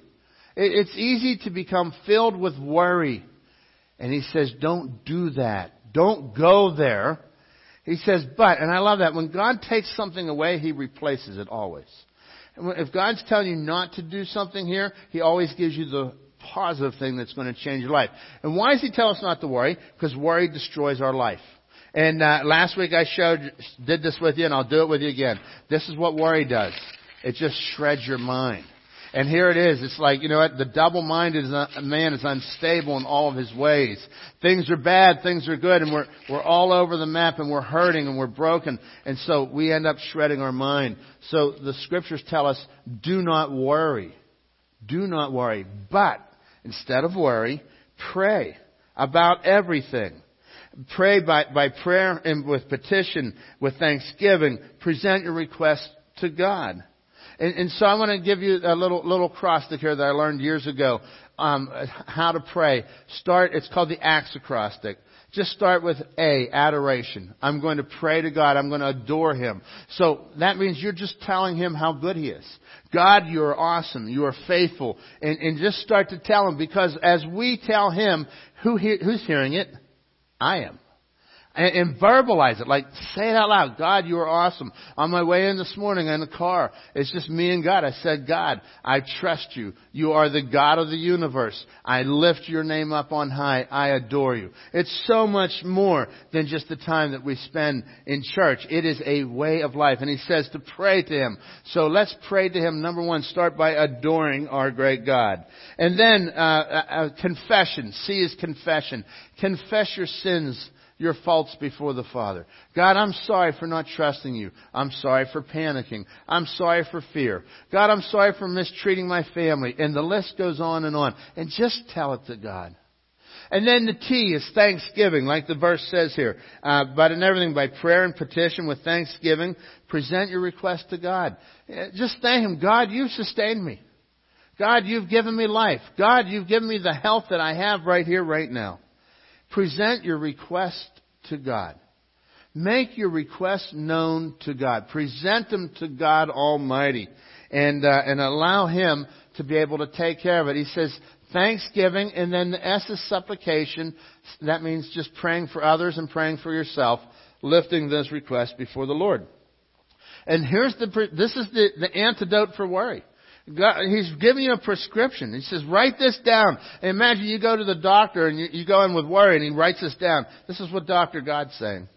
It's easy to become filled with worry. And he says, don't do that. Don't go there. He says, but, and I love that, when God takes something away, he replaces it always. If God's telling you not to do something here, He always gives you the positive thing that's going to change your life. And why does He tell us not to worry? Because worry destroys our life. And uh, last week I showed, did this with you, and I'll do it with you again. This is what worry does. It just shreds your mind. And here it is. It's like, you know what? The double-minded man is unstable in all of his ways. Things are bad, things are good, and we're, we're all over the map and we're hurting and we're broken. And so we end up shredding our mind. So the scriptures tell us, do not worry. Do not worry. But, instead of worry, pray about everything. Pray by, by prayer and with petition, with thanksgiving. Present your request to God. And, and so I want to give you a little little acrostic here that I learned years ago. Um, how to pray. Start. It's called the Acts acrostic. Just start with A, adoration. I'm going to pray to God. I'm going to adore Him. So that means you're just telling Him how good He is. God, you are awesome. You are faithful. And, and just start to tell Him because as we tell Him, who he, who's hearing it? I am and, and verbalize it. Like, say it out loud. God, you are awesome. On my way in this morning in the car, it's just me and God. I said, God, I trust you. You are the God of the universe. I lift your name up on high. I adore you. It's so much more than just the time that we spend in church. It is a way of life. And he says to pray to him. So let's pray to him. Number one, start by adoring our great God. And then, uh, uh, uh confession. C is confession. Confess your sins your faults before the Father. God, I'm sorry for not trusting you. I'm sorry for panicking. I'm sorry for fear. God, I'm sorry for mistreating my family. And the list goes on and on. And just tell it to God. And then the T is thanksgiving, like the verse says here. Uh, but in everything, by prayer and petition with thanksgiving, present your request to God. Uh, just thank Him. God, you've sustained me. God, you've given me life. God, you've given me the health that I have right here, right now. Present your request to God. Make your requests known to God. Present them to God Almighty and, uh, and allow Him to be able to take care of it. He says, thanksgiving, and then the S is supplication. That means just praying for others and praying for yourself, lifting this request before the Lord. And here's the, this is the, the antidote for worry. God, he's giving you a prescription. He says, write this down. And imagine you go to the doctor and you, you go in with worry and he writes this down. This is what Dr. God's saying.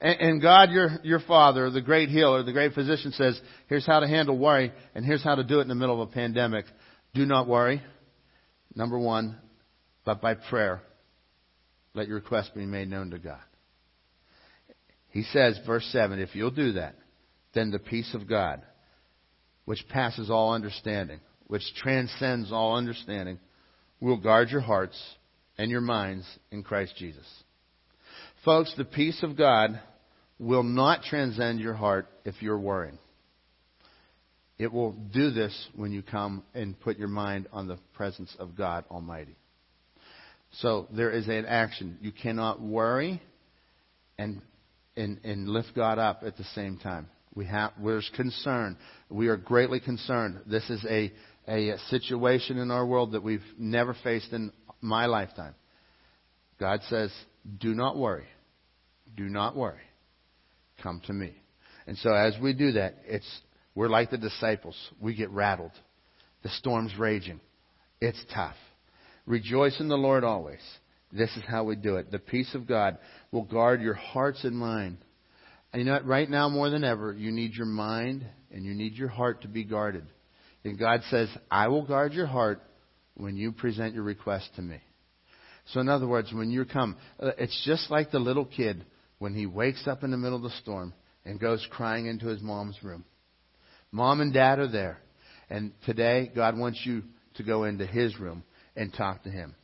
And, and God, your, your Father, the great healer, the great physician says, here's how to handle worry and here's how to do it in the middle of a pandemic. Do not worry. Number one, but by prayer, let your request be made known to God. He says, verse 7, if you'll do that, then the peace of God, which passes all understanding, which transcends all understanding, will guard your hearts and your minds in Christ Jesus. Folks, the peace of God will not transcend your heart if you're worrying. It will do this when you come and put your mind on the presence of God Almighty. So there is an action. You cannot worry and, and, and lift God up at the same time. We have, there's concern. We are greatly concerned. This is a, a situation in our world that we've never faced in my lifetime. God says, do not worry. Do not worry. Come to me. And so as we do that, it's, we're like the disciples. We get rattled. The storm's raging. It's tough. Rejoice in the Lord always. This is how we do it. The peace of God will guard your hearts and mind and you know what? Right now, more than ever, you need your mind and you need your heart to be guarded. And God says, I will guard your heart when you present your request to me. So, in other words, when you come, uh, it's just like the little kid when he wakes up in the middle of the storm and goes crying into his mom's room. Mom and dad are there. And today, God wants you to go into his room and talk to him.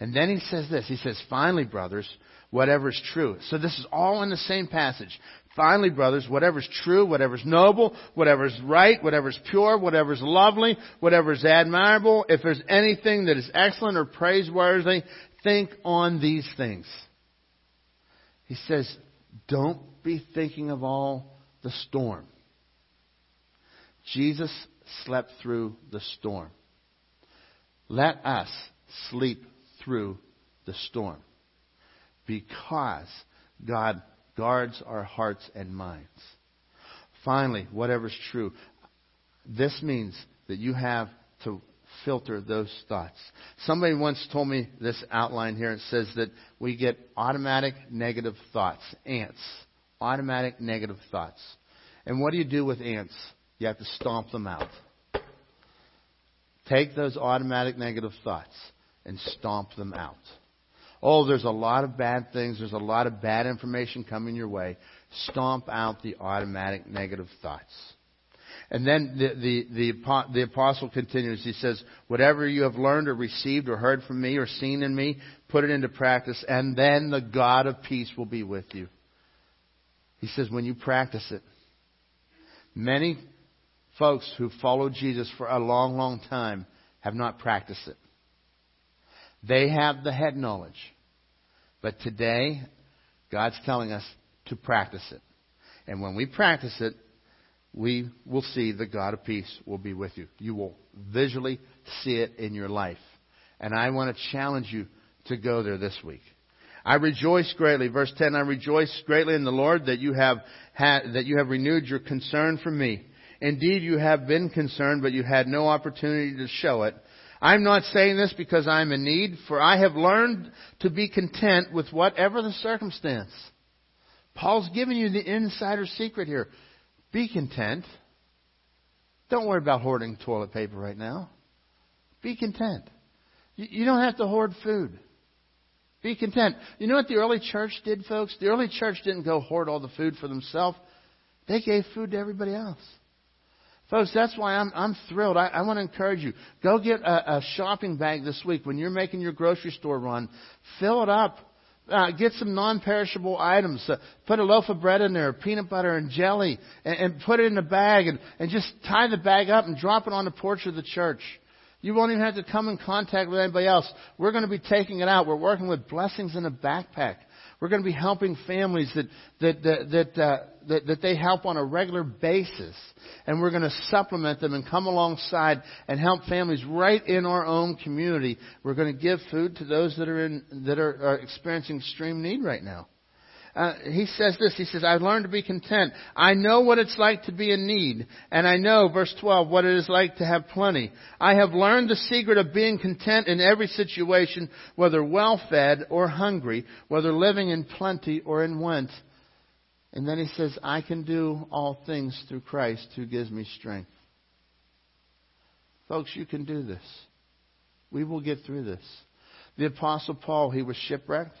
And then he says this. He says, finally, brothers, whatever is true. So this is all in the same passage. Finally, brothers, whatever's true, whatever's noble, whatever's right, whatever's pure, whatever's lovely, whatever's admirable, if there's anything that is excellent or praiseworthy, think on these things. He says, don't be thinking of all the storm. Jesus slept through the storm. Let us sleep through the storm because God guards our hearts and minds. Finally, whatever's true, this means that you have to filter those thoughts. Somebody once told me this outline here. It says that we get automatic negative thoughts, ants, automatic negative thoughts. And what do you do with ants? You have to stomp them out. Take those automatic negative thoughts and stomp them out. Oh, there's a lot of bad things. There's a lot of bad information coming your way. Stomp out the automatic negative thoughts. And then the, the, the, the, apostle continues. He says, whatever you have learned or received or heard from me or seen in me, put it into practice, and then the God of peace will be with you. He says, when you practice it, many folks who followed Jesus for a long, long time have not practiced it. They have the head knowledge. But today, God's telling us to practice it. And when we practice it, we will see the God of peace will be with you. You will visually see it in your life. And I want to challenge you to go there this week. I rejoice greatly, verse 10, I rejoice greatly in the Lord that you have had, that you have renewed your concern for me. Indeed, you have been concerned, but you had no opportunity to show it. I'm not saying this because I'm in need, for I have learned to be content with whatever the circumstance. Paul's giving you the insider secret here. Be content. Don't worry about hoarding toilet paper right now. Be content. You don't have to hoard food. Be content. You know what the early church did, folks? The early church didn't go hoard all the food for themselves. They gave food to everybody else. Folks, that's why I'm, I'm thrilled. I, I want to encourage you. Go get a, a shopping bag this week when you're making your grocery store run. Fill it up. Uh, get some non-perishable items. Uh, put a loaf of bread in there, peanut butter and jelly, and, and put it in a bag, and, and just tie the bag up and drop it on the porch of the church. You won't even have to come in contact with anybody else. We're going to be taking it out. We're working with blessings in a backpack. We're going to be helping families that that that that, uh, that, that they help on a regular basis, and we're going to supplement them and come alongside and help families right in our own community. We're going to give food to those that are in that are, are experiencing extreme need right now. Uh, he says this. He says, I've learned to be content. I know what it's like to be in need. And I know, verse 12, what it is like to have plenty. I have learned the secret of being content in every situation, whether well fed or hungry, whether living in plenty or in want. And then he says, I can do all things through Christ who gives me strength. Folks, you can do this. We will get through this. The Apostle Paul, he was shipwrecked.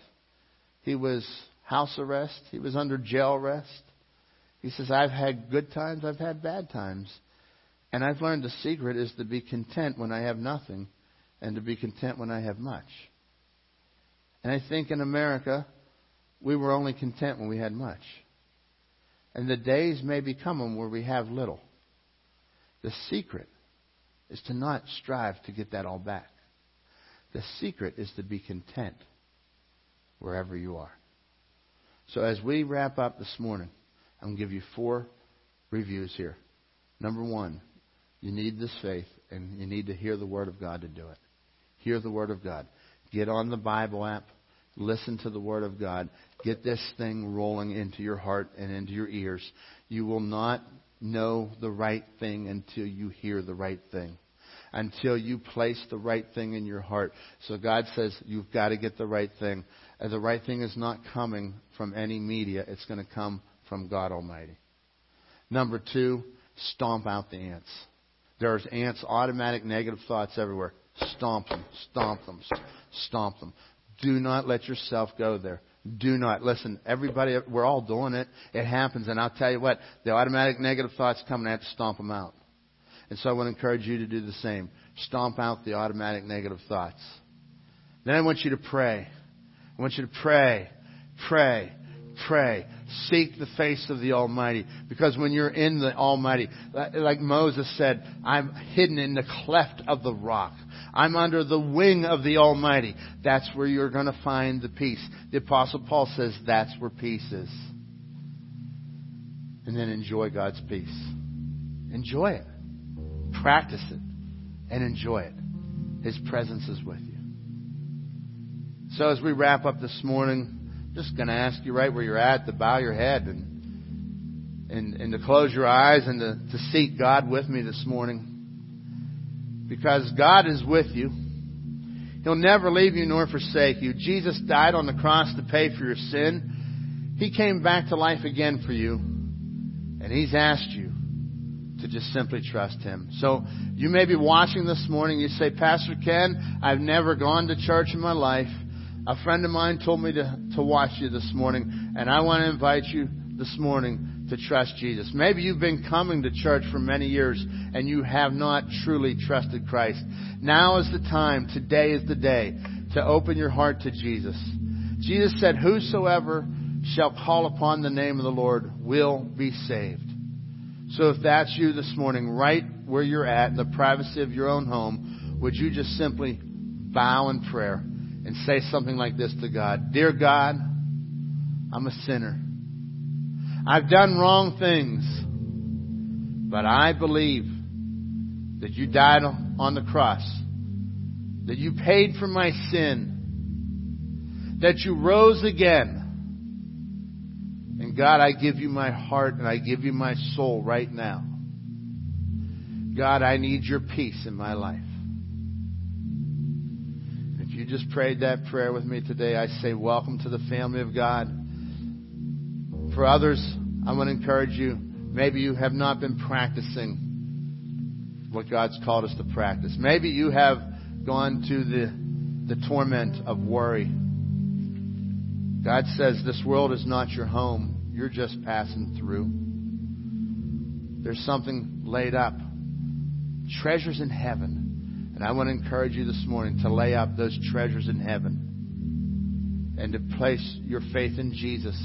He was house arrest. He was under jail arrest. He says, I've had good times, I've had bad times. And I've learned the secret is to be content when I have nothing and to be content when I have much. And I think in America, we were only content when we had much. And the days may be coming where we have little. The secret is to not strive to get that all back. The secret is to be content wherever you are. So as we wrap up this morning, I'm going to give you four reviews here. Number one, you need this faith and you need to hear the Word of God to do it. Hear the Word of God. Get on the Bible app. Listen to the Word of God. Get this thing rolling into your heart and into your ears. You will not know the right thing until you hear the right thing until you place the right thing in your heart. So God says you've got to get the right thing. And the right thing is not coming from any media, it's going to come from God Almighty. Number two, stomp out the ants. There's ants, automatic negative thoughts everywhere. Stomp them, stomp them, stomp them. Do not let yourself go there. Do not. Listen, everybody, we're all doing it. It happens. And I'll tell you what, the automatic negative thoughts come and I have to stomp them out. And so I want to encourage you to do the same. Stomp out the automatic negative thoughts. Then I want you to pray. I want you to pray, pray, pray. Seek the face of the Almighty. Because when you're in the Almighty, like Moses said, I'm hidden in the cleft of the rock. I'm under the wing of the Almighty. That's where you're going to find the peace. The Apostle Paul says that's where peace is. And then enjoy God's peace. Enjoy it practice it and enjoy it. His presence is with you. So as we wrap up this morning, I'm just going to ask you right where you're at to bow your head and, and, and to close your eyes and to, to seek God with me this morning. Because God is with you. He'll never leave you nor forsake you. Jesus died on the cross to pay for your sin. He came back to life again for you. And He's asked you to just simply trust Him. So you may be watching this morning. You say, Pastor Ken, I've never gone to church in my life. A friend of mine told me to, to watch you this morning, and I want to invite you this morning to trust Jesus. Maybe you've been coming to church for many years and you have not truly trusted Christ. Now is the time, today is the day to open your heart to Jesus. Jesus said, Whosoever shall call upon the name of the Lord will be saved. So if that's you this morning, right where you're at, in the privacy of your own home, would you just simply bow in prayer and say something like this to God? Dear God, I'm a sinner. I've done wrong things, but I believe that you died on the cross, that you paid for my sin, that you rose again and God, I give you my heart and I give you my soul right now. God, I need your peace in my life. You just prayed that prayer with me today, I say welcome to the family of God. For others, I want to encourage you. Maybe you have not been practicing what God's called us to practice. Maybe you have gone to the, the torment of worry God says this world is not your home. You're just passing through. There's something laid up. Treasures in heaven. And I want to encourage you this morning to lay up those treasures in heaven and to place your faith in Jesus.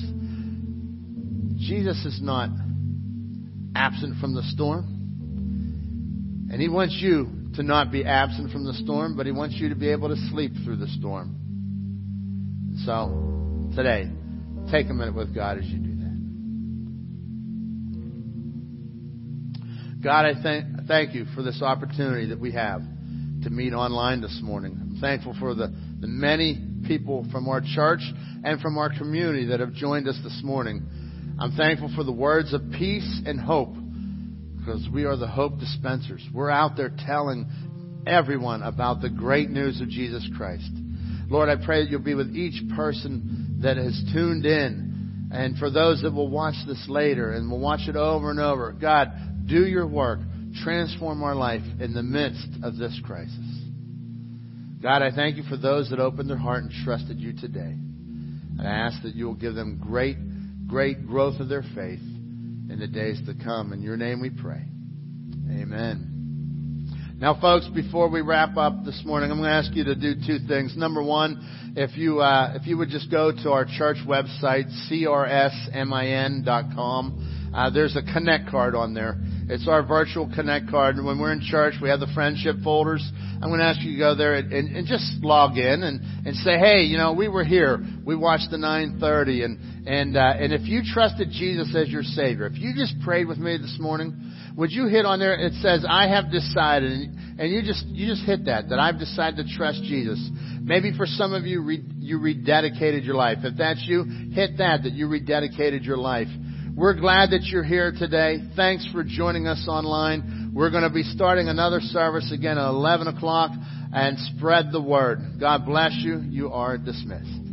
Jesus is not absent from the storm. And He wants you to not be absent from the storm, but He wants you to be able to sleep through the storm. So, today, take a minute with God as you do that. God, I thank, thank you for this opportunity that we have to meet online this morning. I'm thankful for the, the many people from our church and from our community that have joined us this morning. I'm thankful for the words of peace and hope because we are the hope dispensers. We're out there telling everyone about the great news of Jesus Christ. Lord, I pray that you'll be with each person that has tuned in and for those that will watch this later and will watch it over and over. God, do your work. Transform our life in the midst of this crisis. God, I thank you for those that opened their heart and trusted you today. And I ask that you will give them great, great growth of their faith in the days to come. In your name we pray. Amen. Now, folks, before we wrap up this morning, I'm going to ask you to do two things. Number one, if you uh, if you would just go to our church website, crsmin.com, uh, there's a connect card on there. It's our virtual connect card. And when we're in church, we have the friendship folders. I'm going to ask you to go there and, and, and just log in and, and say, hey, you know, we were here. We watched the 930. And, and, uh, and if you trusted Jesus as your Savior, if you just prayed with me this morning, would you hit on there? It says, I have decided. And you just, you just hit that, that I've decided to trust Jesus. Maybe for some of you, re, you rededicated your life. If that's you, hit that, that you rededicated your life. We're glad that you're here today. Thanks for joining us online. We're going to be starting another service again at 11 o'clock and spread the word. God bless you. You are dismissed.